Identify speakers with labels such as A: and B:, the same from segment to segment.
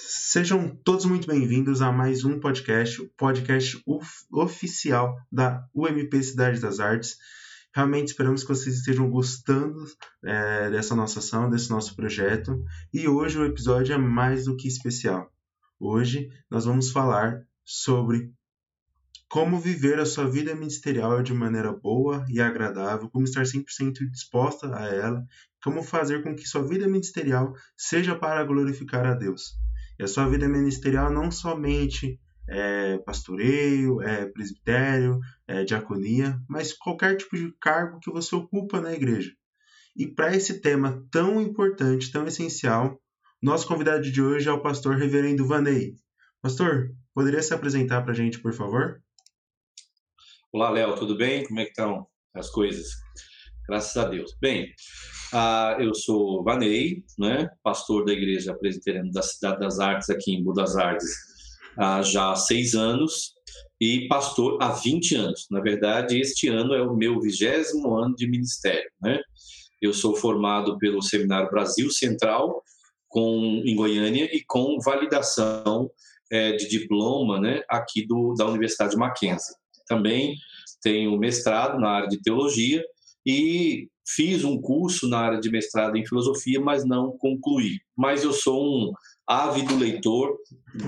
A: Sejam todos muito bem-vindos a mais um podcast, o podcast oficial da UMP Cidade das Artes. Realmente esperamos que vocês estejam gostando é, dessa nossa ação, desse nosso projeto. E hoje o episódio é mais do que especial. Hoje nós vamos falar sobre como viver a sua vida ministerial de maneira boa e agradável, como estar 100% disposta a ela, como fazer com que sua vida ministerial seja para glorificar a Deus. E a sua vida ministerial não somente é pastoreio, é presbitério, é diaconia, mas qualquer tipo de cargo que você ocupa na igreja. E para esse tema tão importante, tão essencial, nosso convidado de hoje é o pastor Reverendo Vanei. Pastor, poderia se apresentar para a gente, por favor?
B: Olá, Léo, tudo bem? Como é que estão as coisas? Graças a Deus. Bem, ah, eu sou Vanei, né, pastor da Igreja Presbiteriana da Cidade das Artes, aqui em Budas Artes, há já seis anos, e pastor há 20 anos. Na verdade, este ano é o meu vigésimo ano de ministério. Né? Eu sou formado pelo Seminário Brasil Central, com, em Goiânia, e com validação é, de diploma né, aqui do, da Universidade Mackenzie. Também tenho mestrado na área de teologia e fiz um curso na área de mestrado em filosofia, mas não concluí. Mas eu sou um ávido leitor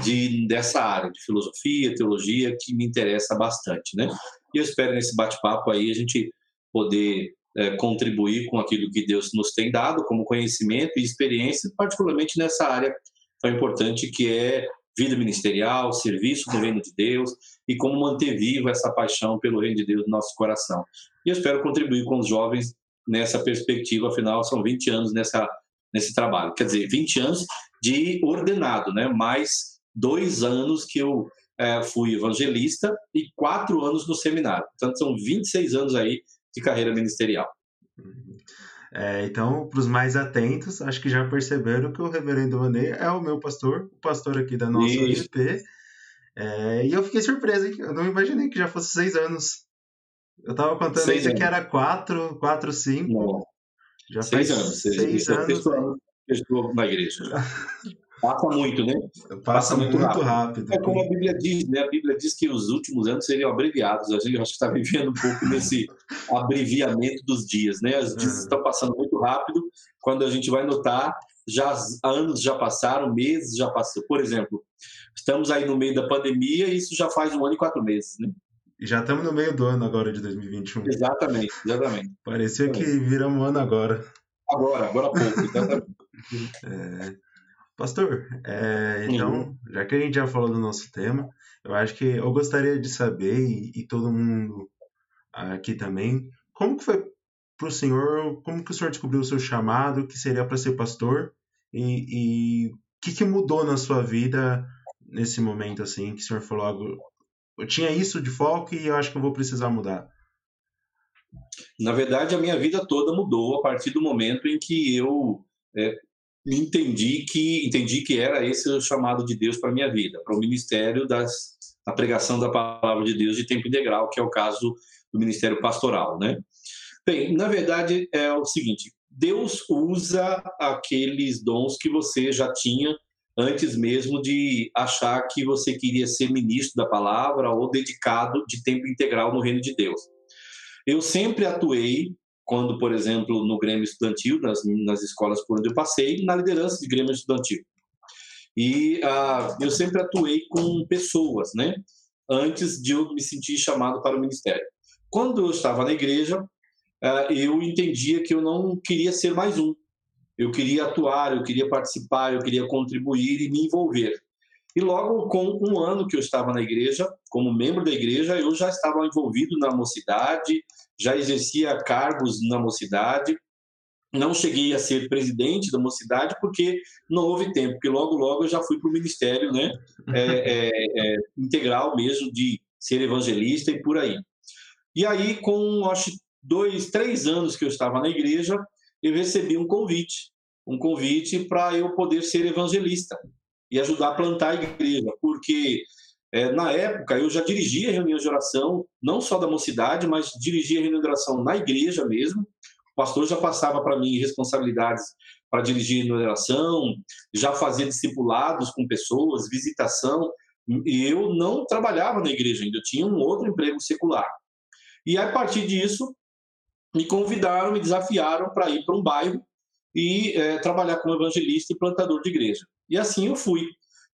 B: de, dessa área de filosofia, teologia, que me interessa bastante, né? E eu espero nesse bate-papo aí a gente poder é, contribuir com aquilo que Deus nos tem dado como conhecimento e experiência, particularmente nessa área tão importante que é vida ministerial, serviço do reino de Deus e como manter viva essa paixão pelo reino de Deus no nosso coração. E eu espero contribuir com os jovens nessa perspectiva, afinal, são 20 anos nessa, nesse trabalho. Quer dizer, 20 anos de ordenado, né? mais dois anos que eu é, fui evangelista e quatro anos no seminário. Portanto, são 26 anos aí de carreira ministerial.
A: É, então, para os mais atentos, acho que já perceberam que o reverendo Vanei é o meu pastor, o pastor aqui da nossa UFP. É, e eu fiquei surpreso, hein? eu não imaginei que já fosse seis anos. Eu tava contando seis isso que era quatro, quatro, cinco. Não.
B: Já seis anos. Seis, seis anos. Estou na igreja. Passa muito, né?
A: Passa, Passa muito, muito rápido. rápido.
B: É como a Bíblia diz, né? A Bíblia diz que os últimos anos seriam abreviados. A gente acho que está vivendo um pouco nesse abreviamento dos dias, né? Os dias uhum. estão passando muito rápido. Quando a gente vai notar, já anos já passaram, meses já passaram. Por exemplo, estamos aí no meio da pandemia e isso já faz um ano e quatro meses, né?
A: E já estamos no meio do ano agora de 2021.
B: Exatamente, exatamente.
A: Parecia exatamente. que viramos um ano agora.
B: Agora, agora há pouco, exatamente.
A: é, pastor, é, então, uhum. já que a gente já falou do nosso tema, eu acho que eu gostaria de saber, e, e todo mundo aqui também, como que foi para o senhor, como que o senhor descobriu o seu chamado, que seria para ser pastor, e o que, que mudou na sua vida nesse momento, assim, que o senhor falou algo, eu tinha isso de foco e eu acho que eu vou precisar mudar?
B: Na verdade, a minha vida toda mudou a partir do momento em que eu é, entendi que entendi que era esse o chamado de Deus para minha vida, para o ministério das a pregação da palavra de Deus de tempo integral, que é o caso do ministério pastoral, né? Bem, na verdade é o seguinte: Deus usa aqueles dons que você já tinha antes mesmo de achar que você queria ser ministro da palavra ou dedicado de tempo integral no reino de Deus. Eu sempre atuei, quando, por exemplo, no Grêmio Estudantil, nas, nas escolas por onde eu passei, na liderança de Grêmio Estudantil. E ah, eu sempre atuei com pessoas, né? Antes de eu me sentir chamado para o ministério. Quando eu estava na igreja, ah, eu entendia que eu não queria ser mais um eu queria atuar, eu queria participar, eu queria contribuir e me envolver. E logo com um ano que eu estava na igreja, como membro da igreja, eu já estava envolvido na mocidade, já exercia cargos na mocidade. Não cheguei a ser presidente da mocidade porque não houve tempo, porque logo logo eu já fui para o ministério, né, é, é, é, integral mesmo de ser evangelista e por aí. E aí, com acho dois, três anos que eu estava na igreja, eu recebi um convite, um convite para eu poder ser evangelista e ajudar a plantar a igreja, porque é, na época eu já dirigia reuniões de oração, não só da mocidade, mas dirigia reunião de oração na igreja mesmo. O pastor já passava para mim responsabilidades para dirigir na oração, já fazia discipulados com pessoas, visitação, e eu não trabalhava na igreja ainda, eu tinha um outro emprego secular. E a partir disso, me convidaram, me desafiaram para ir para um bairro e é, trabalhar como evangelista e plantador de igreja. E assim eu fui.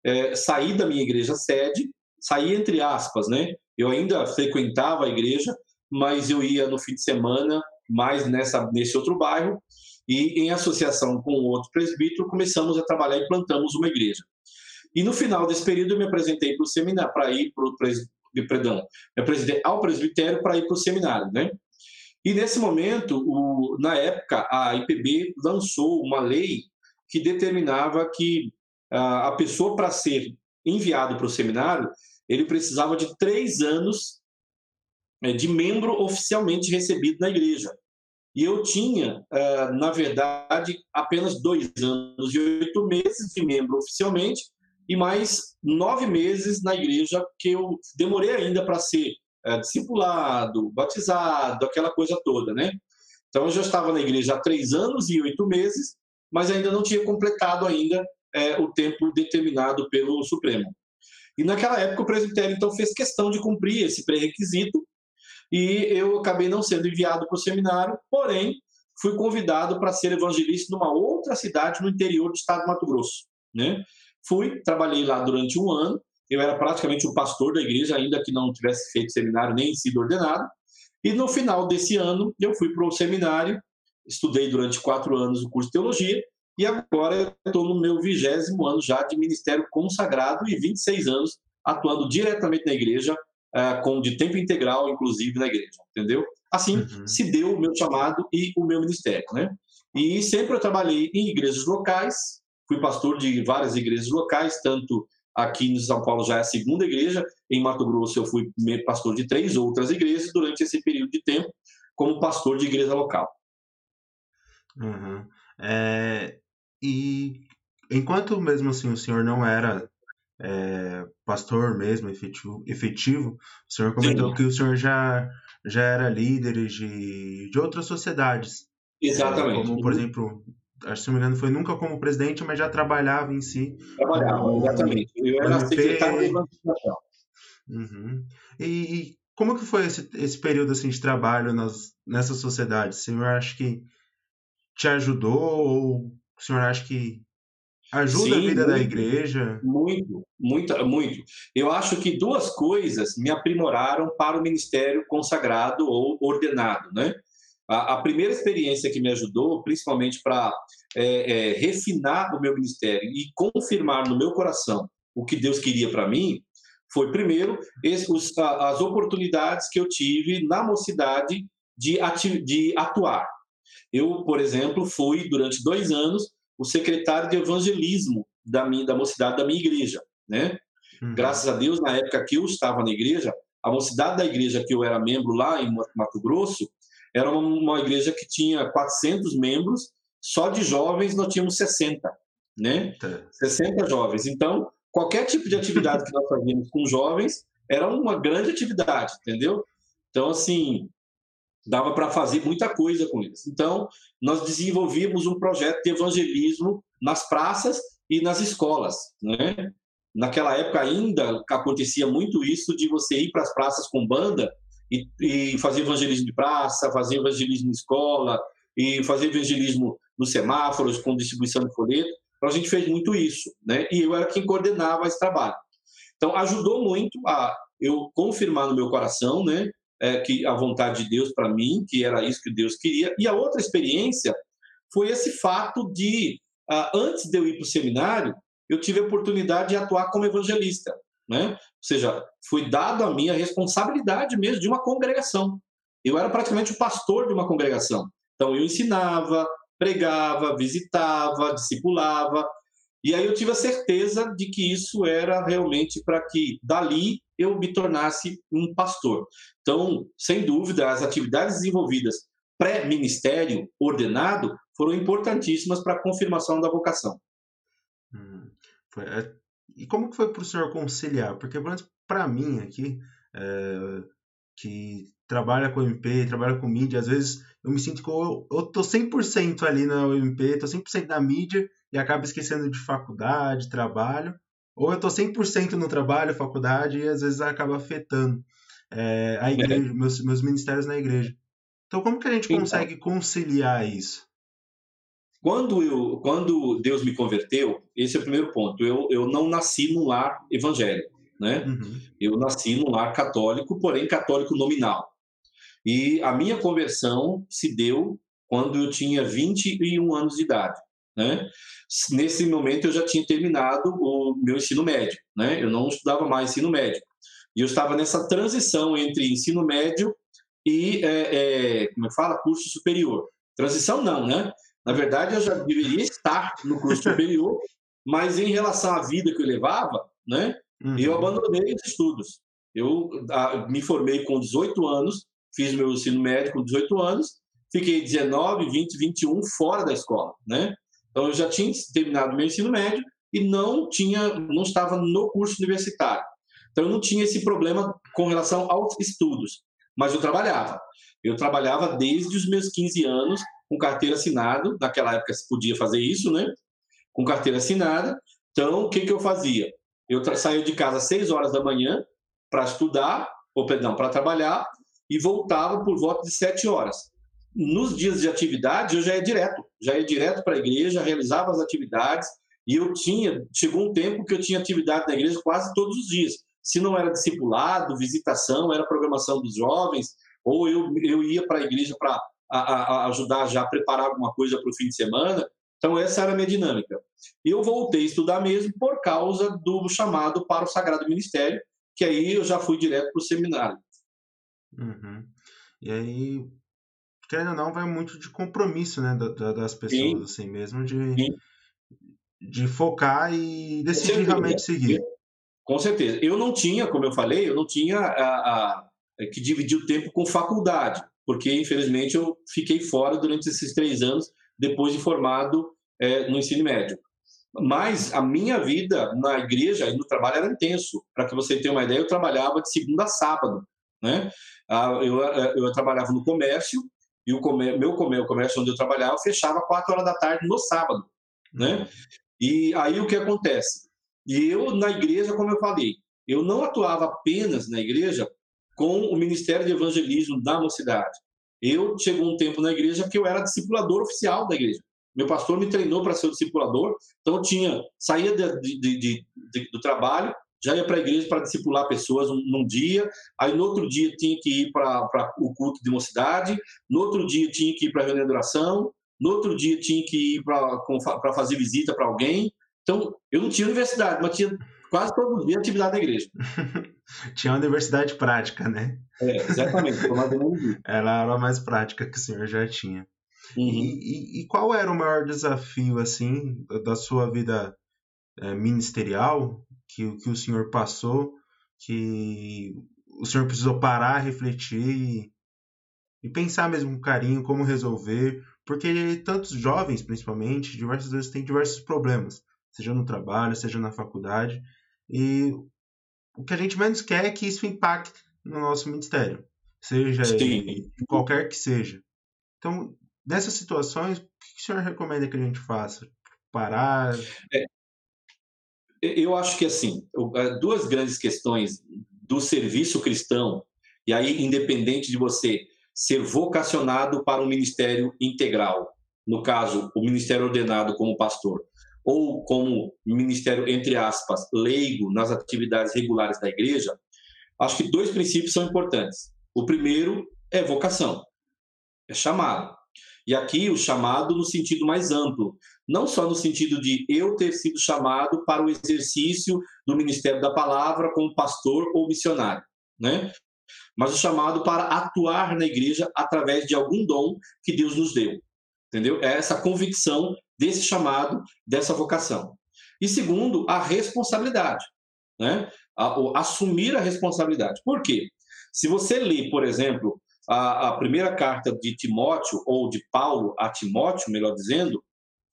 B: É, saí da minha igreja sede, saí entre aspas, né? Eu ainda frequentava a igreja, mas eu ia no fim de semana mais nessa nesse outro bairro e em associação com outro presbítero começamos a trabalhar e plantamos uma igreja. E no final desse período eu me apresentei para o seminário para ir para o perdão, me apresentei ao presbitério para ir para o seminário, né? E nesse momento, o, na época, a IPB lançou uma lei que determinava que a, a pessoa, para ser enviado para o seminário, ele precisava de três anos é, de membro oficialmente recebido na igreja. E eu tinha, é, na verdade, apenas dois anos e oito meses de membro oficialmente e mais nove meses na igreja que eu demorei ainda para ser é, discipulado, batizado, aquela coisa toda, né? Então eu já estava na igreja há três anos e oito meses, mas ainda não tinha completado ainda é, o tempo determinado pelo Supremo. E naquela época o presbitério então fez questão de cumprir esse pré-requisito e eu acabei não sendo enviado para o seminário, porém fui convidado para ser evangelista numa outra cidade no interior do estado do Mato Grosso, né? Fui, trabalhei lá durante um ano eu era praticamente o pastor da igreja, ainda que não tivesse feito seminário nem sido ordenado. E no final desse ano, eu fui para o seminário, estudei durante quatro anos o curso de teologia, e agora estou no meu vigésimo ano já de ministério consagrado e 26 anos atuando diretamente na igreja, uh, com de tempo integral, inclusive na igreja, entendeu? Assim uhum. se deu o meu chamado e o meu ministério, né? E sempre eu trabalhei em igrejas locais, fui pastor de várias igrejas locais, tanto Aqui em São Paulo já é a segunda igreja. Em Mato Grosso eu fui pastor de três outras igrejas durante esse período de tempo, como pastor de igreja local.
A: Uhum. É, e enquanto mesmo assim o senhor não era é, pastor mesmo efetivo, efetivo, o senhor comentou Sim. que o senhor já, já era líder de, de outras sociedades.
B: Exatamente.
A: É, como, por exemplo, acho que se não me engano, foi nunca como presidente, mas já trabalhava em si.
B: Trabalhava, como, exatamente. Eu era MP... secretário de.
A: Uhum. E, e, como que foi esse, esse período assim, de trabalho nas, nessa sociedade? O senhor acha que te ajudou ou o senhor acha que ajuda Sim, a vida muito, da igreja?
B: Muito, muito, muito. Eu acho que duas coisas me aprimoraram para o ministério consagrado ou ordenado, né? A, a primeira experiência que me ajudou, principalmente para é, é, refinar o meu ministério e confirmar no meu coração o que Deus queria para mim, foi primeiro os, as oportunidades que eu tive na mocidade de, ati, de atuar. Eu, por exemplo, fui durante dois anos o secretário de evangelismo da minha da mocidade da minha igreja, né? Uhum. Graças a Deus, na época que eu estava na igreja, a mocidade da igreja que eu era membro lá em Mato Grosso, era uma igreja que tinha 400 membros, só de jovens nós tínhamos 60, né? 60 jovens. Então, qualquer tipo de atividade que nós fazíamos com jovens era uma grande atividade, entendeu? Então, assim, dava para fazer muita coisa com eles. Então, nós desenvolvíamos um projeto de evangelismo nas praças e nas escolas, né? Naquela época ainda acontecia muito isso de você ir para as praças com banda e, e fazer evangelismo de praça, fazer evangelismo de escola, e fazer evangelismo nos semáforos, com distribuição de folheto. Então, a gente fez muito isso, né? E eu era quem coordenava esse trabalho. Então, ajudou muito a eu confirmar no meu coração, né? É, que a vontade de Deus para mim, que era isso que Deus queria. E a outra experiência foi esse fato de, uh, antes de eu ir para o seminário, eu tive a oportunidade de atuar como evangelista né? Ou seja, foi dado a mim a responsabilidade mesmo de uma congregação. Eu era praticamente o pastor de uma congregação. Então eu ensinava, pregava, visitava, discipulava, e aí eu tive a certeza de que isso era realmente para que dali eu me tornasse um pastor. Então, sem dúvida, as atividades desenvolvidas pré-ministério ordenado foram importantíssimas para a confirmação da vocação.
A: Hum, foi, é, e como que foi para o senhor conciliar? Porque, para mim aqui, é, que trabalha com MP, trabalha com mídia, às vezes eu me sinto que eu, eu tô 100% ali na UMP, tô 100% na mídia e acabo esquecendo de faculdade, trabalho. Ou eu tô 100% no trabalho, faculdade e às vezes acaba afetando é, a igreja, é. meus, meus ministérios na igreja. Então, como que a gente então, consegue conciliar isso?
B: Quando, eu, quando Deus me converteu, esse é o primeiro ponto. Eu, eu não nasci num lar evangélico, né? Uhum. Eu nasci num lar católico, porém católico nominal. E a minha conversão se deu quando eu tinha 21 anos de idade. Né? Nesse momento eu já tinha terminado o meu ensino médio, né? Eu não estudava mais ensino médio. E eu estava nessa transição entre ensino médio e, é, é, como é fala, curso superior. Transição não, né? Na verdade, eu já deveria estar no curso superior, mas em relação à vida que eu levava, né? Uhum. Eu abandonei os estudos. Eu a, me formei com 18 anos, fiz meu ensino médio com 18 anos, fiquei 19, 20, 21 fora da escola, né? Então eu já tinha terminado meu ensino médio e não tinha, não estava no curso universitário. Então eu não tinha esse problema com relação aos estudos, mas eu trabalhava. Eu trabalhava desde os meus 15 anos com carteira assinada, naquela época se podia fazer isso, né? Com carteira assinada. Então, o que, que eu fazia? Eu saía de casa às 6 horas da manhã para estudar, ou perdão, para trabalhar, e voltava por volta de 7 horas. Nos dias de atividade, eu já ia direto, já ia direto para a igreja, realizava as atividades, e eu tinha, chegou um tempo que eu tinha atividade na igreja quase todos os dias. Se não era discipulado, visitação, era programação dos jovens, ou eu, eu ia para a igreja para ajudar já a preparar alguma coisa para o fim de semana. Então, essa era a minha dinâmica. Eu voltei a estudar mesmo por causa do chamado para o Sagrado Ministério, que aí eu já fui direto para o seminário.
A: Uhum. E aí, querendo ou não, vai muito de compromisso né, das pessoas, Sim. assim mesmo, de, de focar e decidir realmente seguir.
B: Com certeza. Eu não tinha, como eu falei, eu não tinha a, a, que dividir o tempo com faculdade porque infelizmente eu fiquei fora durante esses três anos depois de formado é, no ensino médio. Mas a minha vida na igreja e no trabalho era intenso. Para que você tenha uma ideia, eu trabalhava de segunda a sábado. Né? Ah, eu, é, eu trabalhava no comércio e o comer, meu o comércio onde eu trabalhava fechava quatro horas da tarde no sábado. Né? E aí o que acontece? E eu na igreja, como eu falei, eu não atuava apenas na igreja com o Ministério de Evangelismo da mocidade. Eu chegou um tempo na igreja que eu era discipulador oficial da igreja. Meu pastor me treinou para ser o discipulador, então eu tinha saía de, de, de, do trabalho, já ia para a igreja para discipular pessoas num dia, aí no outro dia tinha que ir para o culto de mocidade, no outro dia tinha que ir para a reunião de oração, no outro dia tinha que ir para fazer visita para alguém. Então, eu não tinha universidade, mas tinha quase todos os dias atividade da igreja.
A: Tinha uma universidade prática, né?
B: É, exatamente.
A: Ela era mais prática que o senhor já tinha. Uhum. E, e, e, qual era o maior desafio, assim, da sua vida é, ministerial que, que o senhor passou, que o senhor precisou parar, refletir e, e pensar mesmo com carinho como resolver? Porque tantos jovens, principalmente, diversas vezes têm diversos problemas, seja no trabalho, seja na faculdade, e o que a gente menos quer é que isso impacte no nosso ministério, seja Sim. qualquer que seja. Então, nessas situações, o que o senhor recomenda que a gente faça? Parar? É,
B: eu acho que, assim, duas grandes questões do serviço cristão, e aí, independente de você ser vocacionado para um ministério integral, no caso, o ministério ordenado como pastor, ou como ministério, entre aspas, leigo nas atividades regulares da igreja, acho que dois princípios são importantes. O primeiro é vocação, é chamado. E aqui o chamado no sentido mais amplo, não só no sentido de eu ter sido chamado para o exercício do ministério da palavra como pastor ou missionário, né? Mas o chamado para atuar na igreja através de algum dom que Deus nos deu. Entendeu? É essa convicção desse chamado, dessa vocação. E segundo, a responsabilidade, né? Assumir a responsabilidade. Por quê? Se você lê, por exemplo, a, a, primeira carta de Timóteo, ou de Paulo a Timóteo, melhor dizendo,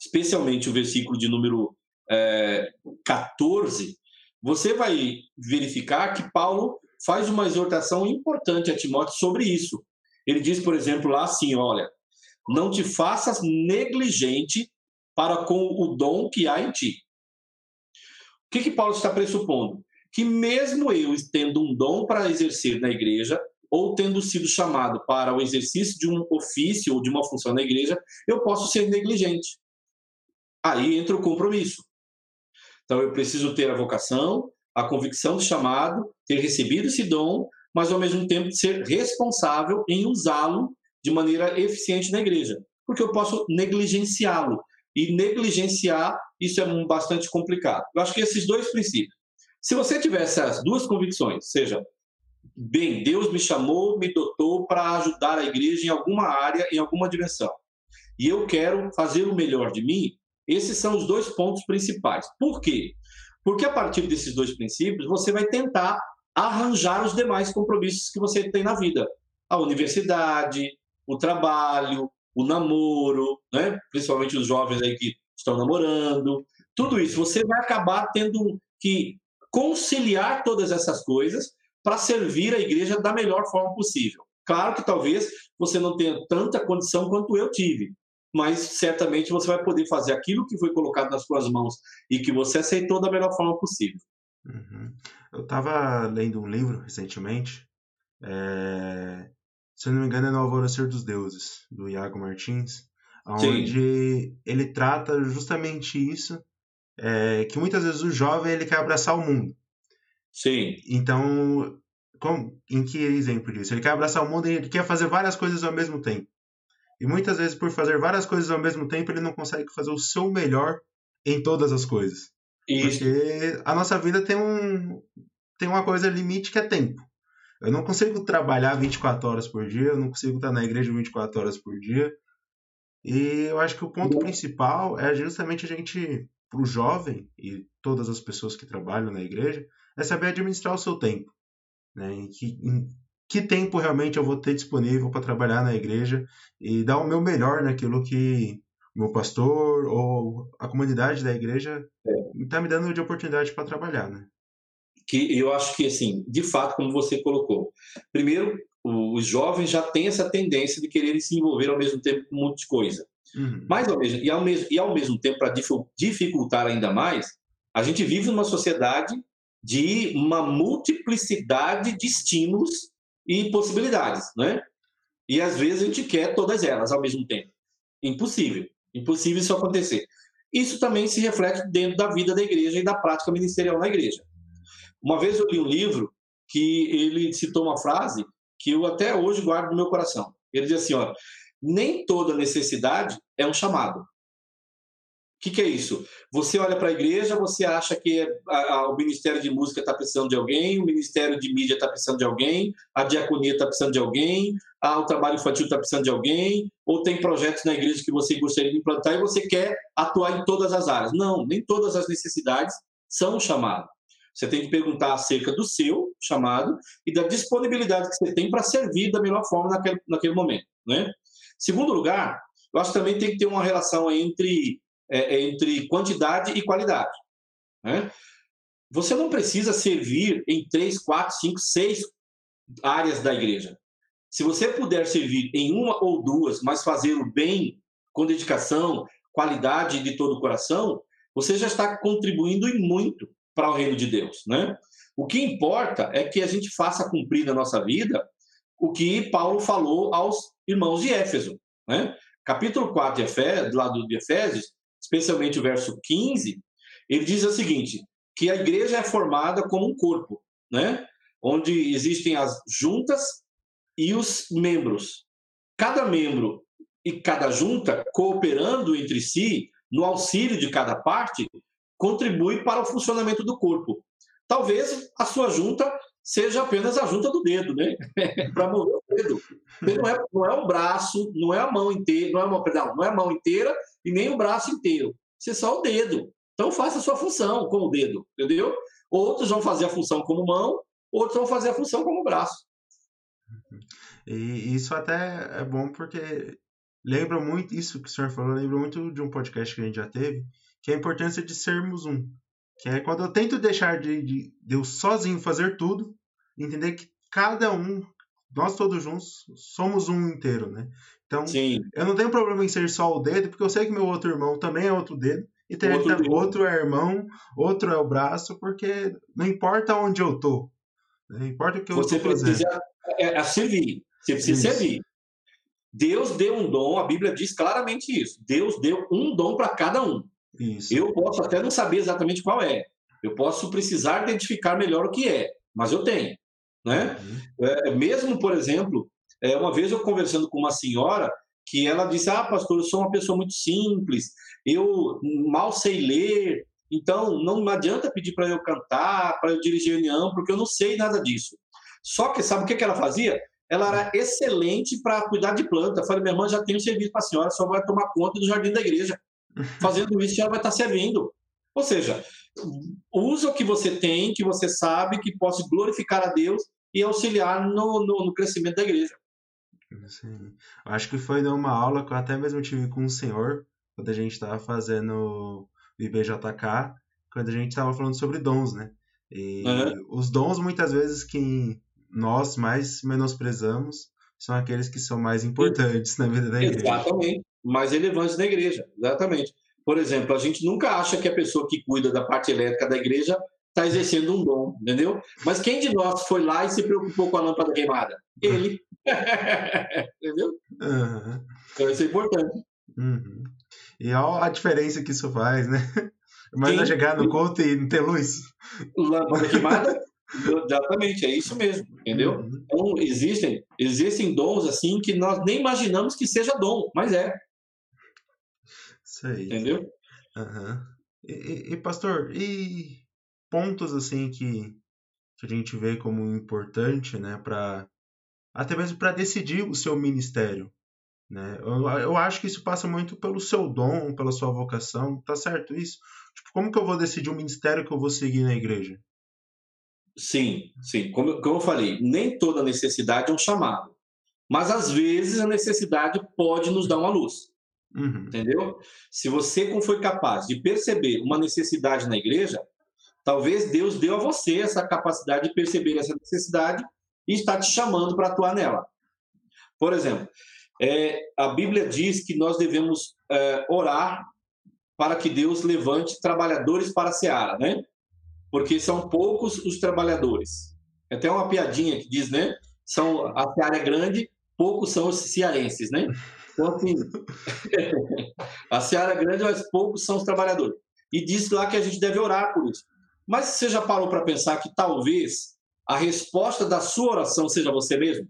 B: especialmente o versículo de número é, 14, você vai verificar que Paulo faz uma exortação importante a Timóteo sobre isso. Ele diz, por exemplo, lá assim: olha, não te faças negligente para com o dom que há em ti. O que, que Paulo está pressupondo? Que mesmo eu tendo um dom para exercer na igreja, ou tendo sido chamado para o exercício de um ofício ou de uma função na igreja, eu posso ser negligente. Aí entra o compromisso. Então eu preciso ter a vocação, a convicção do chamado, ter recebido esse dom, mas ao mesmo tempo ser responsável em usá-lo de maneira eficiente na igreja, porque eu posso negligenciá-lo. E negligenciar, isso é bastante complicado. Eu acho que esses dois princípios. Se você tivesse as duas convicções, seja, bem, Deus me chamou, me dotou para ajudar a igreja em alguma área, em alguma direção, e eu quero fazer o melhor de mim, esses são os dois pontos principais. Por quê? Porque a partir desses dois princípios, você vai tentar arranjar os demais compromissos que você tem na vida. A universidade, o trabalho, o namoro, né? principalmente os jovens aí que estão namorando, tudo isso. Você vai acabar tendo que conciliar todas essas coisas para servir a igreja da melhor forma possível. Claro que talvez você não tenha tanta condição quanto eu tive, mas certamente você vai poder fazer aquilo que foi colocado nas suas mãos e que você aceitou da melhor forma possível.
A: Uhum. Eu estava lendo um livro recentemente, é... se eu não me engano é No Alvorecer dos Deuses, do Iago Martins, onde ele trata justamente isso, é... que muitas vezes o jovem ele quer abraçar o mundo.
B: Sim.
A: Então, como, em que exemplo disso? Ele quer abraçar o mundo e ele quer fazer várias coisas ao mesmo tempo. E muitas vezes, por fazer várias coisas ao mesmo tempo, ele não consegue fazer o seu melhor em todas as coisas. Isso. Porque a nossa vida tem um tem uma coisa limite que é tempo. Eu não consigo trabalhar 24 horas por dia, eu não consigo estar na igreja 24 horas por dia. E eu acho que o ponto principal é justamente a gente, para o jovem e todas as pessoas que trabalham na igreja, é saber administrar o seu tempo. Né? Que, que tempo realmente eu vou ter disponível para trabalhar na igreja e dar o meu melhor naquilo que o meu pastor ou a comunidade da igreja está é. me dando de oportunidade para trabalhar, né?
B: Que eu acho que, assim, de fato, como você colocou, primeiro, os jovens já têm essa tendência de querer se envolver ao mesmo tempo com um monte de coisa. Uhum. Mas, ao mesmo, e, ao mesmo, e ao mesmo tempo, para dificultar ainda mais, a gente vive numa sociedade de uma multiplicidade de estímulos e possibilidades, né? E às vezes a gente quer todas elas ao mesmo tempo. Impossível. Impossível isso acontecer. Isso também se reflete dentro da vida da igreja e da prática ministerial na igreja. Uma vez eu li um livro que ele citou uma frase que eu até hoje guardo no meu coração. Ele diz assim, ó, nem toda necessidade é um chamado que, que é isso? Você olha para a igreja, você acha que a, a, o Ministério de Música está precisando de alguém, o Ministério de Mídia está precisando de alguém, a Diaconia está precisando de alguém, a, o Trabalho Infantil está precisando de alguém, ou tem projetos na igreja que você gostaria de implantar e você quer atuar em todas as áreas. Não, nem todas as necessidades são chamadas. Você tem que perguntar acerca do seu chamado e da disponibilidade que você tem para servir da melhor forma naquele, naquele momento. Né? Segundo lugar, eu acho que também tem que ter uma relação entre é, é, entre quantidade e qualidade. Né? Você não precisa servir em três, quatro, cinco, seis áreas da igreja. Se você puder servir em uma ou duas, mas fazê-lo bem, com dedicação, qualidade de todo o coração, você já está contribuindo e muito para o reino de Deus, né? O que importa é que a gente faça cumprir na nossa vida o que Paulo falou aos irmãos de Éfeso, né? Capítulo 4 de Efésios, lá de Efésios, especialmente o verso 15, ele diz o seguinte, que a igreja é formada como um corpo, né? onde existem as juntas e os membros. Cada membro e cada junta, cooperando entre si, no auxílio de cada parte, contribui para o funcionamento do corpo. Talvez a sua junta seja apenas a junta do dedo, né? para mover o dedo. Não é, não é o braço, não é a mão inteira, não é, uma, perdão, não é a mão inteira e nem o braço inteiro. Você só o dedo. Então faça a sua função com o dedo, entendeu? Outros vão fazer a função como mão, outros vão fazer a função como braço.
A: E isso até é bom porque lembra muito, isso que o senhor falou, lembra muito de um podcast que a gente já teve, que é a importância de sermos um. Que é quando eu tento deixar de, de, de eu sozinho fazer tudo, entender que cada um, nós todos juntos, somos um inteiro, né? Então, Sim. eu não tenho problema em ser só o dedo, porque eu sei que meu outro irmão também é outro dedo, e tem outro, outro é irmão, outro é o braço, porque não importa onde eu tô. Não importa o que eu
B: Você precisa é, é, servir. Você precisa isso. servir. Deus deu um dom, a Bíblia diz claramente isso. Deus deu um dom para cada um. Isso. Eu posso até não saber exatamente qual é. Eu posso precisar identificar melhor o que é, mas eu tenho. Né? Uhum. É, mesmo, por exemplo, é, uma vez eu conversando com uma senhora que ela disse: Ah, pastor, eu sou uma pessoa muito simples, eu mal sei ler, então não adianta pedir para eu cantar, para eu dirigir reunião, porque eu não sei nada disso. Só que sabe o que, que ela fazia? Ela era excelente para cuidar de planta. Eu falei, minha irmã, já tem um serviço para a senhora, só vai tomar conta do jardim da igreja. Fazendo isso, a senhora vai estar servindo. Ou seja, usa o que você tem, que você sabe, que possa glorificar a Deus e auxiliar no, no, no crescimento da igreja.
A: Sim. Acho que foi numa aula que eu até mesmo tive com o senhor, quando a gente estava fazendo o IBJK, quando a gente estava falando sobre dons, né? E uhum. os dons, muitas vezes, que nós mais menosprezamos são aqueles que são mais importantes na vida da igreja.
B: Exatamente. Mais relevantes na igreja. Exatamente. Por exemplo, a gente nunca acha que a pessoa que cuida da parte elétrica da igreja está exercendo um dom, entendeu? Mas quem de nós foi lá e se preocupou com a lâmpada queimada? Ele. entendeu? Uhum. Então isso é importante.
A: Uhum. E olha a diferença que isso faz, né? Imagina chegar no culto e não ter luz.
B: Lâmpada queimada? Exatamente, é isso mesmo, entendeu? Uhum. Então, existem, existem dons assim que nós nem imaginamos que seja dom, mas é.
A: Isso aí.
B: Entendeu?
A: Uhum. E, e, pastor, e pontos assim que, que a gente vê como importante, né, para até mesmo para decidir o seu ministério, né? Eu, eu acho que isso passa muito pelo seu dom, pela sua vocação, tá certo isso? Tipo, como que eu vou decidir o ministério que eu vou seguir na igreja?
B: Sim, sim. Como, como eu falei, nem toda necessidade é um chamado. Mas às vezes a necessidade pode nos dar uma luz. Uhum. Entendeu? Se você foi capaz de perceber uma necessidade na igreja, talvez Deus deu a você essa capacidade de perceber essa necessidade e está te chamando para atuar nela. Por exemplo, é, a Bíblia diz que nós devemos é, orar para que Deus levante trabalhadores para a seara, né? porque são poucos os trabalhadores. É até uma piadinha que diz, né? São, a seara é grande, poucos são os cearenses, né? Então, assim, a seara é grande, mas poucos são os trabalhadores. E diz lá que a gente deve orar por isso. Mas você já parou para pensar que talvez a resposta da sua oração seja você mesmo?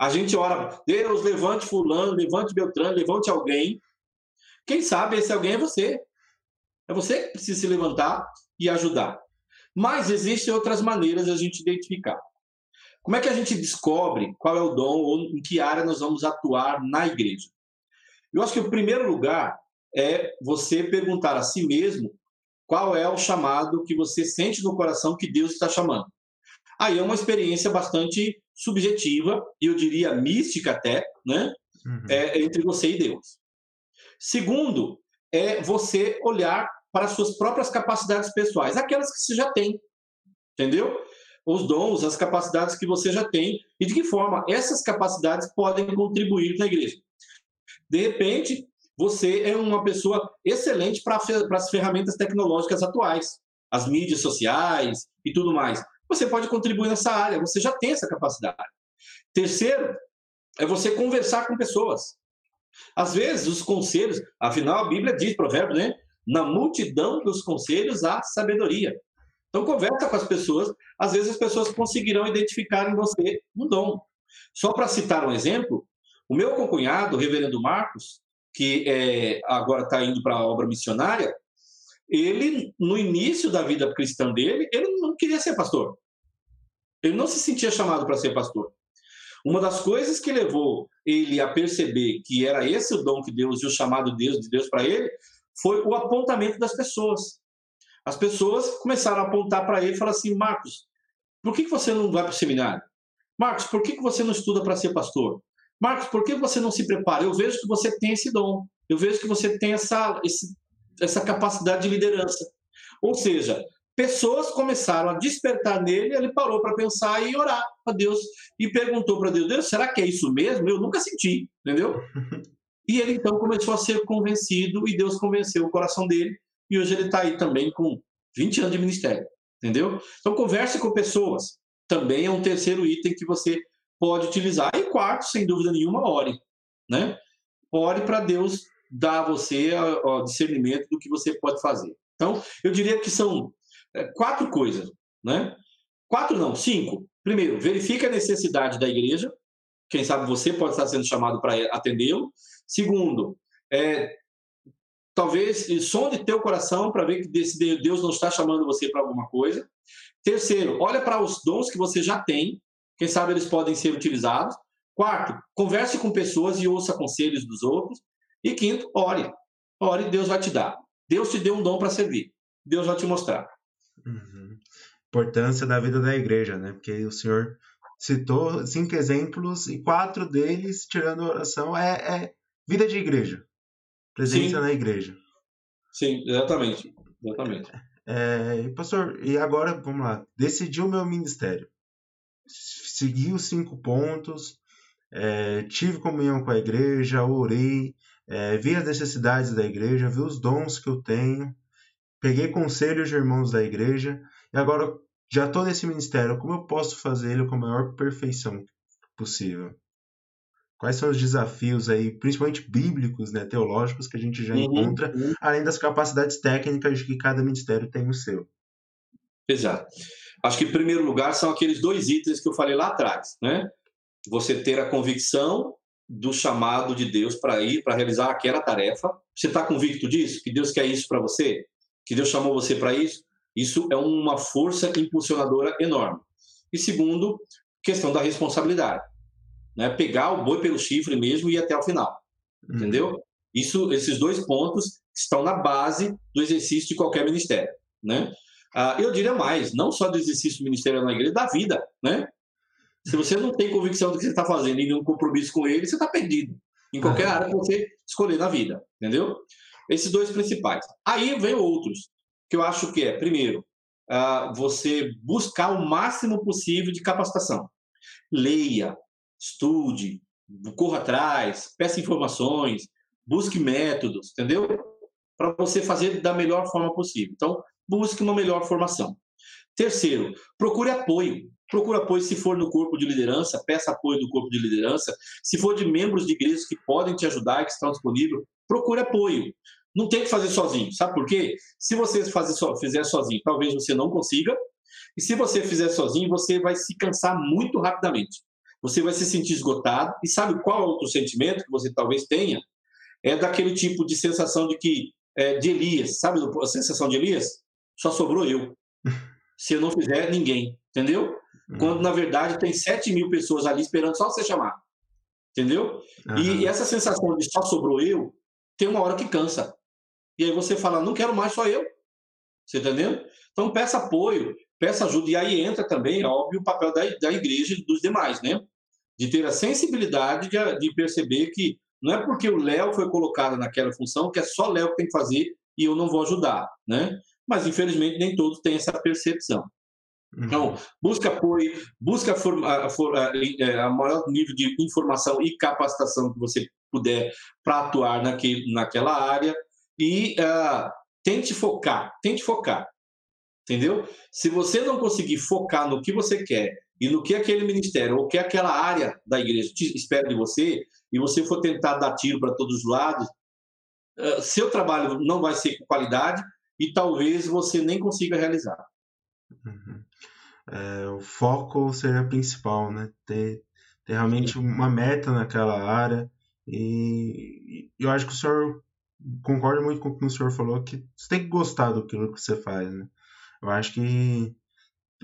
B: A gente ora, Deus, levante fulano, levante Beltrano, levante alguém. Quem sabe esse alguém é você. É você que precisa se levantar e ajudar. Mas existem outras maneiras de a gente identificar. Como é que a gente descobre qual é o dom ou em que área nós vamos atuar na igreja? Eu acho que o primeiro lugar é você perguntar a si mesmo qual é o chamado que você sente no coração que Deus está chamando. Aí é uma experiência bastante subjetiva, e eu diria mística até, né? Uhum. É, entre você e Deus. Segundo, é você olhar para as suas próprias capacidades pessoais, aquelas que você já tem, entendeu? Os dons, as capacidades que você já tem e de que forma essas capacidades podem contribuir na igreja. De repente, você é uma pessoa excelente para, as ferramentas tecnológicas atuais, as mídias sociais e tudo mais. Você pode contribuir nessa área, você já tem essa capacidade. Terceiro, é você conversar com pessoas. Às vezes, os conselhos, afinal, a Bíblia diz, provérbio, né? Na multidão dos conselhos há sabedoria. Então, conversa com as pessoas. Às vezes, as pessoas conseguirão identificar em você um dom. Só para citar um exemplo, o meu concunhado, o reverendo Marcos, que é, agora está indo para a obra missionária, ele, no início da vida cristã dele, ele não queria ser pastor. Ele não se sentia chamado para ser pastor. Uma das coisas que levou ele a perceber que era esse o dom que Deus e o chamado Deus de Deus para ele foi o apontamento das pessoas. As pessoas começaram a apontar para ele e falaram assim: Marcos, por que você não vai para o seminário? Marcos, por que você não estuda para ser pastor? Marcos, por que você não se prepara? Eu vejo que você tem esse dom, eu vejo que você tem essa, esse, essa capacidade de liderança. Ou seja, pessoas começaram a despertar nele, ele parou para pensar e orar a Deus e perguntou para Deus: Deus, será que é isso mesmo? Eu nunca senti, entendeu? E ele então começou a ser convencido e Deus convenceu o coração dele e hoje ele está aí também com 20 anos de ministério, entendeu? Então converse com pessoas, também é um terceiro item que você pode utilizar. E quarto, sem dúvida nenhuma, ore, né? Ore para Deus dar a você o discernimento do que você pode fazer. Então, eu diria que são é, quatro coisas, né? Quatro não, cinco. Primeiro, verifique a necessidade da igreja. Quem sabe você pode estar sendo chamado para atendê-lo. Segundo, é, talvez sonde teu coração para ver que Deus não está chamando você para alguma coisa. Terceiro, olha para os dons que você já tem. Quem sabe eles podem ser utilizados. Quarto, converse com pessoas e ouça conselhos dos outros. E quinto, ore. Ore, Deus vai te dar. Deus te deu um dom para servir. Deus vai te mostrar.
A: Uhum. Importância da vida da igreja, né? Porque o senhor citou cinco exemplos e quatro deles, tirando a oração, é, é vida de igreja. Presença Sim. na igreja.
B: Sim, exatamente. Exatamente.
A: É, pastor, e agora, vamos lá. Decidi o meu ministério. Segui os cinco pontos, é, tive comunhão com a igreja, orei, é, vi as necessidades da igreja, vi os dons que eu tenho, peguei conselhos de irmãos da igreja e agora já estou nesse ministério. Como eu posso fazer ele com a maior perfeição possível? Quais são os desafios aí, principalmente bíblicos, né, teológicos, que a gente já uhum, encontra, além das capacidades técnicas que cada ministério tem o seu?
B: Exato. Acho que, em primeiro lugar, são aqueles dois itens que eu falei lá atrás, né? Você ter a convicção do chamado de Deus para ir, para realizar aquela tarefa. Você está convicto disso? Que Deus quer isso para você? Que Deus chamou você para isso? Isso é uma força impulsionadora enorme. E segundo, questão da responsabilidade né? Pegar o boi pelo chifre mesmo e ir até o final, uhum. entendeu? Isso, esses dois pontos estão na base do exercício de qualquer ministério, né? Ah, eu diria mais, não só do exercício ministerial na igreja, da vida, né? Se você não tem convicção do que você está fazendo e nenhum compromisso com ele, você está perdido em qualquer uhum. área que você escolher na vida, entendeu? Esses dois principais. Aí vem outros que eu acho que é, primeiro, uh, você buscar o máximo possível de capacitação. Leia, estude, corra atrás, peça informações, busque métodos, entendeu? Para você fazer da melhor forma possível. Então, busque uma melhor formação. Terceiro, procure apoio. Procure apoio se for no corpo de liderança, peça apoio do corpo de liderança. Se for de membros de igrejas que podem te ajudar, que estão disponíveis, procure apoio. Não tem que fazer sozinho. Sabe por quê? Se você fazer so, fizer sozinho, talvez você não consiga. E se você fizer sozinho, você vai se cansar muito rapidamente você vai se sentir esgotado. E sabe qual outro sentimento que você talvez tenha? É daquele tipo de sensação de que, é, de Elias, sabe a sensação de Elias? Só sobrou eu. Se eu não fizer, ninguém. Entendeu? Quando, uhum. na verdade, tem 7 mil pessoas ali esperando só você chamar. Entendeu? Uhum. E, essa sensação de só sobrou eu, tem uma hora que cansa. E aí você fala, não quero mais só eu. Você entendeu? Então peça apoio, peça ajuda. E aí entra também, óbvio, o papel da, da igreja e dos demais, né? de ter a sensibilidade de, de perceber que não é porque o Léo foi colocado naquela função que é só Léo que tem que fazer e eu não vou ajudar, né? Mas infelizmente nem todos têm essa percepção. Uhum. Então, busca apoio, busca a, a, a, é, a, maior nível de informação e capacitação que você puder para atuar naquele, naquela área e uh, tente focar, tente focar, entendeu? Se você não conseguir focar no que você quer e no que aquele ministério ou que aquela área da igreja te espera de você, e você for tentar dar tiro para todos os lados, uh, seu trabalho não vai ser com qualidade e talvez você nem consiga realizar.
A: Uhum. É, o foco seria principal, né? Ter, ter realmente uma meta naquela área e, e eu acho que o senhor concorda muito com o que o senhor falou que você tem que gostar do que você faz, né? Eu acho que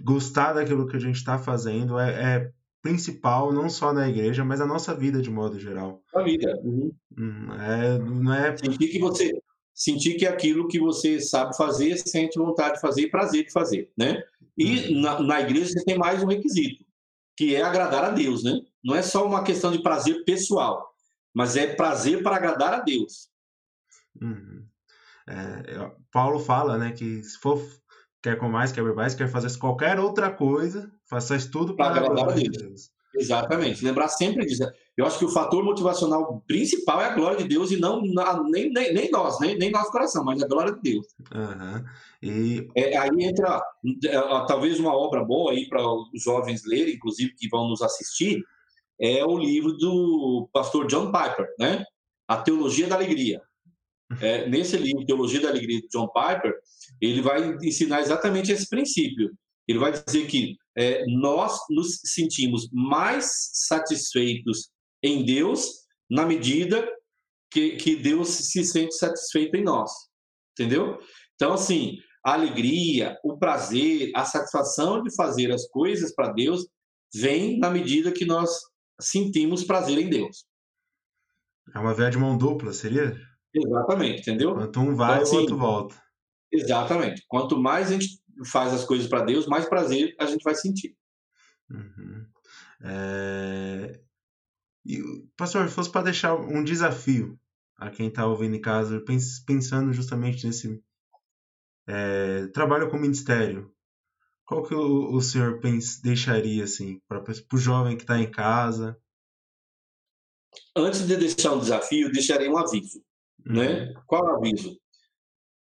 A: gostar daquilo que a gente está fazendo é, é, principal, não só na igreja, mas a nossa vida de modo geral.
B: A vida. Uhum.
A: Hum, é, não é...
B: Sentir que você sentir que aquilo que você sabe fazer, sente vontade de fazer e prazer de fazer, né? E uhum. na, na igreja você tem mais um requisito, que é agradar a Deus, né? Não é só uma questão de prazer pessoal, mas é prazer para agradar a Deus.
A: Uhum. É, Paulo fala, né, que se for quer com mais, quer mais, quer fazer qualquer outra coisa, faça tudo
B: para agradar a Deus. Deus. Exatamente. Lembrar sempre disso. Eu acho que o fator motivacional principal é a glória de Deus e não nem, nem, nem nós, nem, nem nosso coração, mas a glória de Deus.
A: Uhum. E...
B: É, aí entra é, talvez uma obra boa aí para os jovens lerem, inclusive que vão nos assistir, é o livro do pastor John Piper, né? A Teologia da Alegria. É, nesse livro, Teologia da Alegria de John Piper, ele vai ensinar exatamente esse princípio. Ele vai dizer que é, nós nos sentimos mais satisfeitos em Deus na medida que, que Deus se sente satisfeito em nós. Entendeu? Então, assim, a alegria, o prazer, a satisfação de fazer as coisas para Deus vem na medida que nós sentimos prazer em Deus.
A: É uma via de mão dupla, seria?
B: Exatamente, entendeu?
A: Quanto um vai, então, assim, o outro volta.
B: Exatamente. Quanto mais a gente faz as coisas para Deus, mais prazer a gente vai sentir.
A: Uhum. É... E, pastor, se fosse para deixar um desafio a quem está ouvindo em casa, pensando justamente nesse é, trabalho com ministério, qual que o, o senhor pens, deixaria assim para o jovem que está em casa?
B: Antes de deixar um desafio, deixarei um aviso. Uhum. Né? Qual aviso?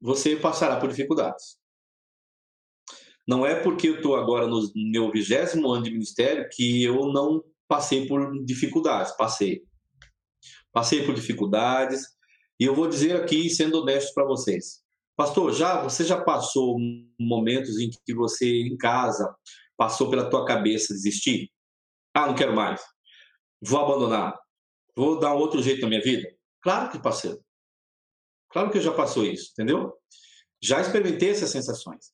B: Você passará por dificuldades. Não é porque eu estou agora no meu vigésimo ano de ministério que eu não passei por dificuldades. Passei. Passei por dificuldades. E eu vou dizer aqui, sendo honesto para vocês. Pastor, já você já passou momentos em que você em casa passou pela tua cabeça desistir? Ah, não quero mais. Vou abandonar. Vou dar um outro jeito na minha vida? Claro que passei. Claro que já passou isso, entendeu? Já experimentei essas sensações.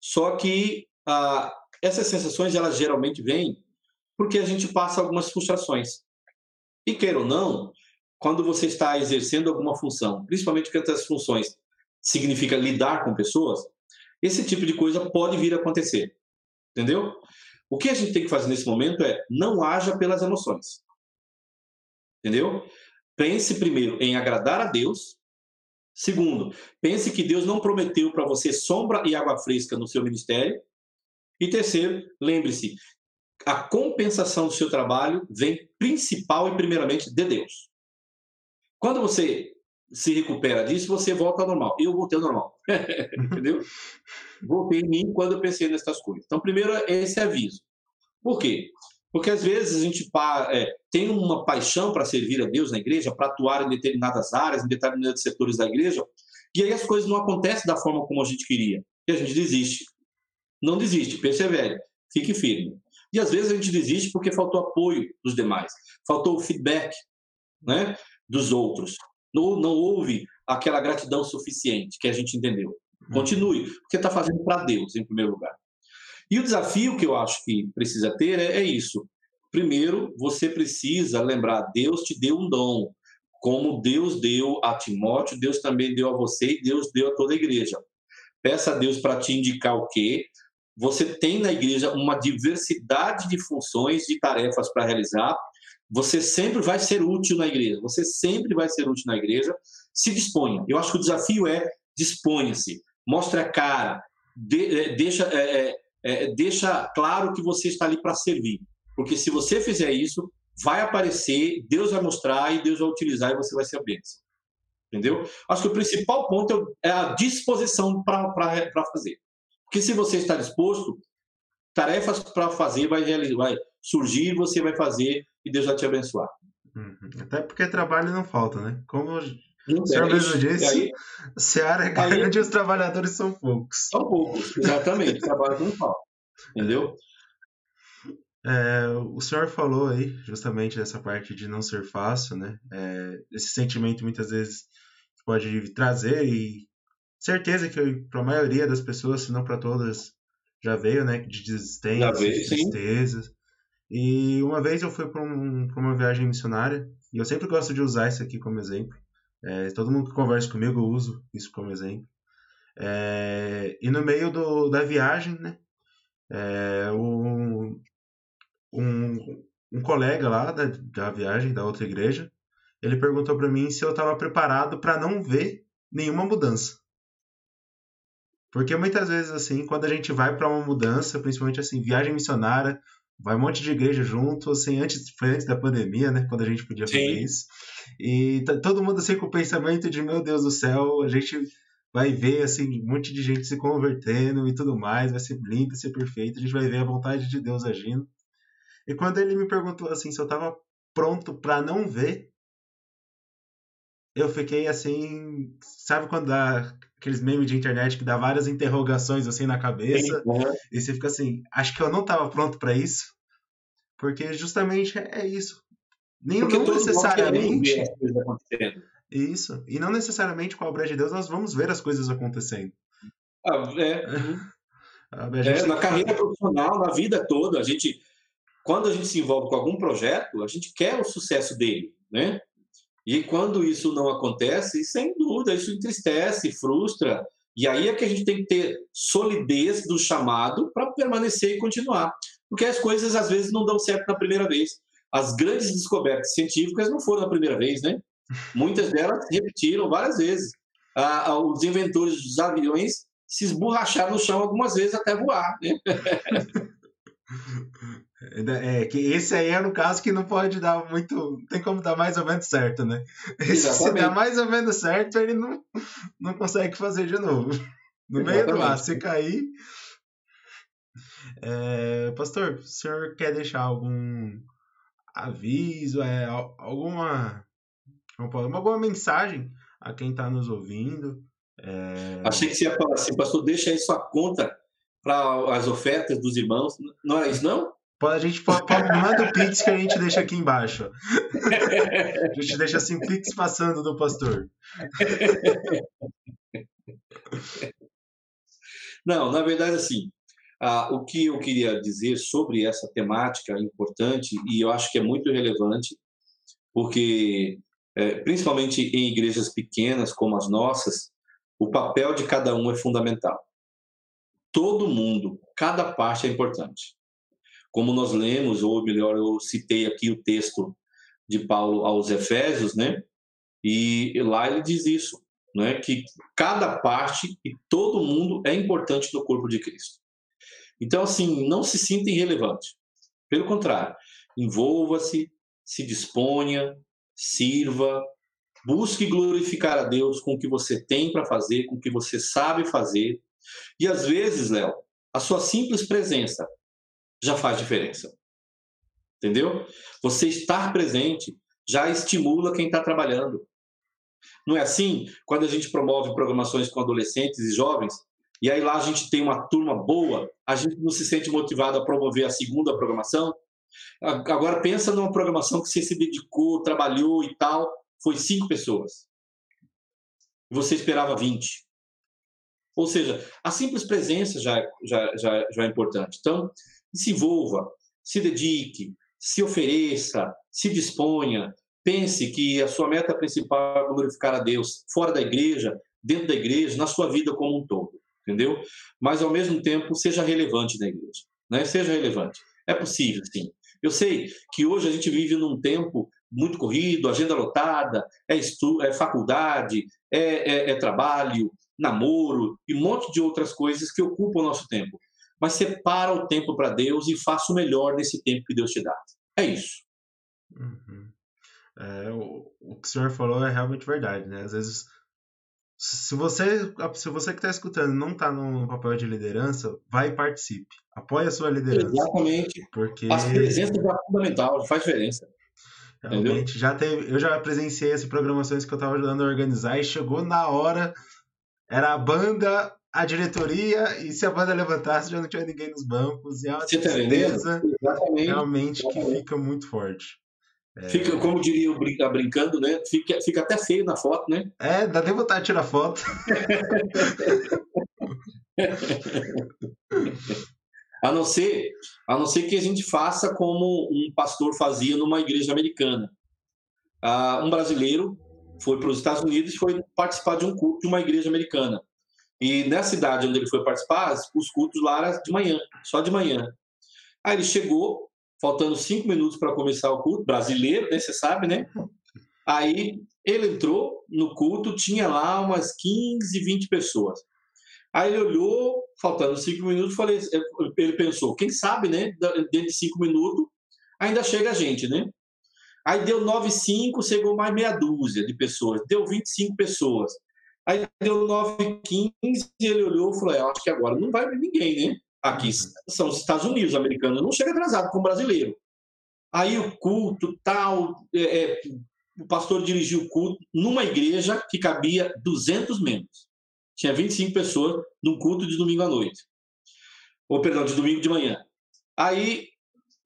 B: Só que ah, essas sensações, elas geralmente vêm porque a gente passa algumas frustrações. E queira ou não, quando você está exercendo alguma função, principalmente porque essas funções significa lidar com pessoas, esse tipo de coisa pode vir a acontecer. Entendeu? O que a gente tem que fazer nesse momento é não haja pelas emoções. Entendeu? Pense primeiro em agradar a Deus. Segundo, pense que Deus não prometeu para você sombra e água fresca no seu ministério. E terceiro, lembre-se, a compensação do seu trabalho vem principal e primeiramente de Deus. Quando você se recupera disso, você volta ao normal. Eu voltei ao normal. Entendeu? Voltei em mim quando eu pensei nessas coisas. Então, primeiro, esse aviso. Por quê? Porque às vezes a gente é, tem uma paixão para servir a Deus na igreja, para atuar em determinadas áreas, em determinados setores da igreja, e aí as coisas não acontecem da forma como a gente queria. E a gente desiste. Não desiste, persevere, fique firme. E às vezes a gente desiste porque faltou apoio dos demais, faltou o feedback né, dos outros não, não houve aquela gratidão suficiente que a gente entendeu. Uhum. Continue, porque está fazendo para Deus, em primeiro lugar. E o desafio que eu acho que precisa ter é, é isso. Primeiro, você precisa lembrar: Deus te deu um dom. Como Deus deu a Timóteo, Deus também deu a você e Deus deu a toda a igreja. Peça a Deus para te indicar o quê? Você tem na igreja uma diversidade de funções, de tarefas para realizar, você sempre vai ser útil na igreja. Você sempre vai ser útil na igreja. Se disponha. Eu acho que o desafio é disponha-se. Mostre a cara. De, é, deixa, é, é, deixa claro que você está ali para servir. Porque se você fizer isso, vai aparecer, Deus vai mostrar e Deus vai utilizar e você vai ser a bênção. Entendeu? Acho que o principal ponto é a disposição para fazer. Porque se você está disposto, tarefas para fazer vai, vai surgir, você vai fazer e Deus vai te abençoar.
A: Uhum. Até porque trabalho não falta, né? Como o senhor mesmo disse, aí, Seara é grande e os trabalhadores são poucos.
B: São poucos, exatamente. trabalho não falta. Entendeu?
A: É, o senhor falou aí justamente dessa parte de não ser fácil, né? É, esse sentimento muitas vezes pode trazer e certeza que para a maioria das pessoas, se não para todas, já veio, né? De desistência, de tristeza. Sim. E uma vez eu fui para um, uma viagem missionária, e eu sempre gosto de usar isso aqui como exemplo. É, todo mundo que conversa comigo eu uso isso como exemplo. É, e no meio do, da viagem, né, é, um, um, um, colega lá da, da viagem, da outra igreja, ele perguntou para mim se eu estava preparado para não ver nenhuma mudança. Porque muitas vezes, assim, quando a gente vai para uma mudança, principalmente assim, viagem missionária, vai um monte de igreja junto, assim, antes, foi antes da pandemia, né? Quando a gente podia fazer Sim. isso. E todo mundo assim com o pensamento de, meu Deus do céu, a gente vai ver, assim, um monte de gente se convertendo e tudo mais, vai ser lindo, vai ser perfeito, a gente vai ver a vontade de Deus agindo. E quando ele me perguntou, assim, se eu tava pronto para não ver, eu fiquei assim, sabe quando dá aqueles memes de internet que dá várias interrogações assim na cabeça, uhum. e você fica assim, acho que eu não estava pronto para isso, porque justamente é isso. Nem porque não necessariamente isso, e não necessariamente com a obra de Deus nós vamos ver as coisas acontecendo.
B: Ah, é. é na carreira profissional, na vida toda, a gente quando a gente se envolve com algum projeto, a gente quer o sucesso dele, né? E quando isso não acontece, sem dúvida, isso entristece, frustra. E aí é que a gente tem que ter solidez do chamado para permanecer e continuar. Porque as coisas às vezes não dão certo na primeira vez. As grandes descobertas científicas não foram na primeira vez, né? Muitas delas repetiram várias vezes. Ah, os inventores dos aviões se esborracharam no chão algumas vezes até voar. Né?
A: É, que esse aí é no caso que não pode dar muito. Não tem como dar mais ou menos certo, né? Esse, se dá mais ou menos certo, ele não, não consegue fazer de novo. No meio do ar, se cair. É, pastor, o senhor quer deixar algum aviso, é, alguma, alguma mensagem a quem está nos ouvindo?
B: É... Achei que você ia falar assim, pastor, deixa aí sua conta para as ofertas dos irmãos. Não é isso, não?
A: A gente manda o Pix que a gente deixa aqui embaixo. A gente deixa assim Pix passando do pastor.
B: Não, na verdade, assim, ah, o que eu queria dizer sobre essa temática importante, e eu acho que é muito relevante, porque, é, principalmente em igrejas pequenas como as nossas, o papel de cada um é fundamental. Todo mundo, cada parte é importante. Como nós lemos, ou melhor, eu citei aqui o texto de Paulo aos Efésios, né? E lá ele diz isso, né? Que cada parte e todo mundo é importante no corpo de Cristo. Então, assim, não se sinta irrelevante. Pelo contrário, envolva-se, se disponha, sirva, busque glorificar a Deus com o que você tem para fazer, com o que você sabe fazer. E às vezes, Léo, a sua simples presença já faz diferença. Entendeu? Você estar presente já estimula quem está trabalhando. Não é assim? Quando a gente promove programações com adolescentes e jovens, e aí lá a gente tem uma turma boa, a gente não se sente motivado a promover a segunda programação? Agora pensa numa programação que você se dedicou, trabalhou e tal, foi cinco pessoas. Você esperava 20. Ou seja, a simples presença já, já, já, já é importante. Então, se envolva, se dedique, se ofereça, se disponha. Pense que a sua meta principal é glorificar a Deus fora da igreja, dentro da igreja, na sua vida como um todo, entendeu? Mas ao mesmo tempo seja relevante na igreja, né? Seja relevante. É possível, sim. Eu sei que hoje a gente vive num tempo muito corrido, agenda lotada, é, estu é faculdade, é, é, é trabalho, namoro e um monte de outras coisas que ocupam o nosso tempo mas separa o tempo para Deus e faça o melhor nesse tempo que Deus te dá. É isso.
A: Uhum. É, o, o que o senhor falou é realmente verdade, né? Às vezes, se você, se você que está escutando não está no papel de liderança, vai e participe. Apoie a sua liderança.
B: Exatamente. Porque... A presença é fundamental, faz diferença.
A: Realmente, já teve, eu já presenciei essas programações que eu estava ajudando a organizar e chegou na hora, era a banda, a diretoria e se a banda levantasse já não tinha ninguém nos bancos e é uma Você tá tristeza realmente que fica muito forte.
B: É... Fica, como diria o brinca, brincando, né? Fica, fica até feio na foto, né?
A: É, dá até vontade de tirar foto.
B: a não ser, a não ser que a gente faça como um pastor fazia numa igreja americana. Ah, um brasileiro foi para os Estados Unidos e foi participar de um culto de uma igreja americana. E nessa cidade onde ele foi participar, os cultos lá eram de manhã, só de manhã. Aí ele chegou, faltando cinco minutos para começar o culto, brasileiro, né, você sabe, né? Aí ele entrou no culto, tinha lá umas 15, 20 pessoas. Aí ele olhou, faltando cinco minutos, falei, ele pensou, quem sabe, né? Dentro de cinco minutos, ainda chega a gente, né? Aí deu 9,5, chegou mais meia dúzia de pessoas. Deu 25 pessoas. Aí deu 9,15 e ele olhou e falou: é, acho que agora não vai ninguém, né? Aqui uhum. são os Estados Unidos, americanos, não chega atrasado como brasileiro. Aí o culto, tal, é, é, o pastor dirigiu o culto numa igreja que cabia 200 membros. Tinha 25 pessoas num culto de domingo à noite. Ou, perdão, de domingo de manhã. Aí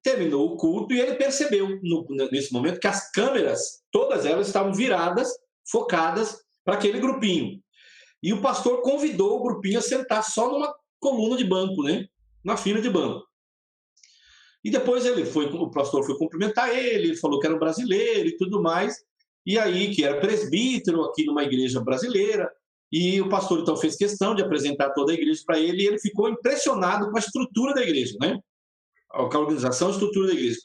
B: terminou o culto e ele percebeu, no, nesse momento, que as câmeras, todas elas estavam viradas, focadas para aquele grupinho. E o pastor convidou o grupinho a sentar só numa coluna de banco, né? Na fila de banco. E depois ele foi, o pastor foi cumprimentar ele, ele falou que era um brasileiro e tudo mais. E aí, que era presbítero aqui numa igreja brasileira. E o pastor então fez questão de apresentar toda a igreja para ele e ele ficou impressionado com a estrutura da igreja, né? com a organização e estrutura da igreja.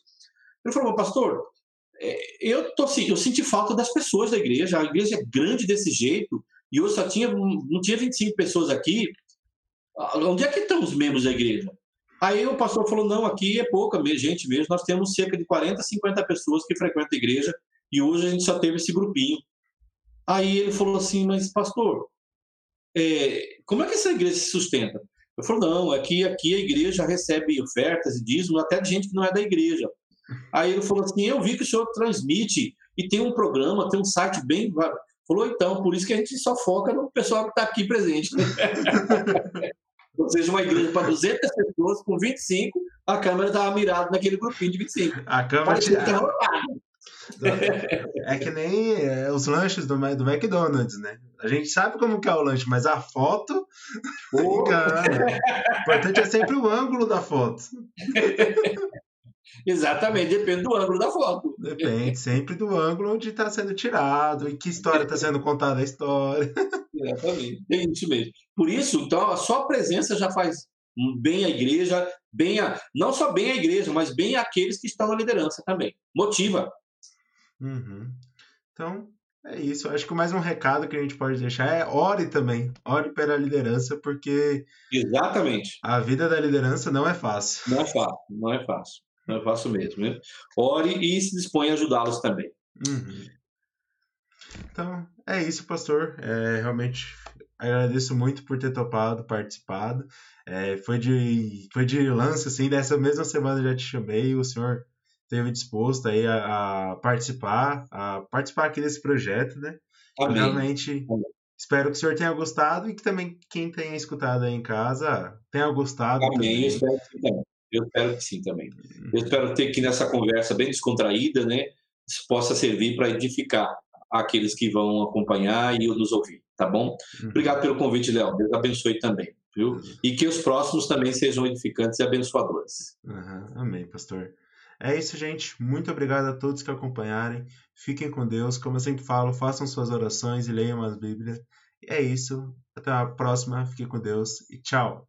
B: Ele falou, pastor, eu, tô, eu senti falta das pessoas da igreja, a igreja é grande desse jeito, e hoje só tinha, não tinha 25 pessoas aqui, onde é que estão os membros da igreja? Aí o pastor falou, não, aqui é pouca gente mesmo, nós temos cerca de 40, 50 pessoas que frequentam a igreja, e hoje a gente só teve esse grupinho. Aí ele falou assim, mas pastor, é, como é que essa igreja se sustenta? Eu falo, não, aqui, aqui a igreja recebe ofertas e dízimos até de gente que não é da igreja. Aí ele falou assim, eu vi que o senhor transmite e tem um programa, tem um site bem... Falou, então, por isso que a gente só foca no pessoal que está aqui presente. Ou seja, uma igreja para 200 pessoas, com 25, a câmera estava mirada naquele grupinho de 25.
A: A câmera... É que nem é, os lanches do, do McDonald's, né? A gente sabe como que é o lanche, mas a foto. Oh. o importante é sempre o ângulo da foto.
B: Exatamente, depende do ângulo da foto.
A: Depende sempre do ângulo onde está sendo tirado e que história está sendo contada a história.
B: Exatamente, é isso mesmo. Por isso, então, a sua presença já faz bem a igreja, bem a, não só bem a igreja, mas bem aqueles que estão na liderança também. Motiva.
A: Uhum. Então, é isso. Acho que mais um recado que a gente pode deixar é ore também. Ore pela liderança, porque.
B: Exatamente.
A: A vida da liderança não é fácil.
B: Não é fácil, não é fácil. É fácil mesmo. Né? Ore e se dispõe a ajudá-los também.
A: Uhum. Então, é isso, pastor. É, realmente agradeço muito por ter topado, participado. É, foi, de, foi de lance, assim, dessa mesma semana já te chamei, o senhor esteve disposto aí a, a, participar, a participar aqui desse projeto, né? Amém. Realmente espero que o senhor tenha gostado e que também quem tenha escutado aí em casa tenha gostado.
B: Amém, eu espero que também. Eu espero que sim também. Eu espero ter que nessa conversa bem descontraída, né, possa servir para edificar aqueles que vão acompanhar e nos ouvir, tá bom? Uhum. Obrigado pelo convite, Léo. Deus abençoe também, viu? Uhum. E que os próximos também sejam edificantes e abençoadores.
A: Uhum. Amém, pastor. É isso, gente. Muito obrigado a todos que acompanharem. Fiquem com Deus. Como eu sempre falo, façam suas orações e leiam as Bíblias. É isso. Até a próxima. Fiquem com Deus e tchau.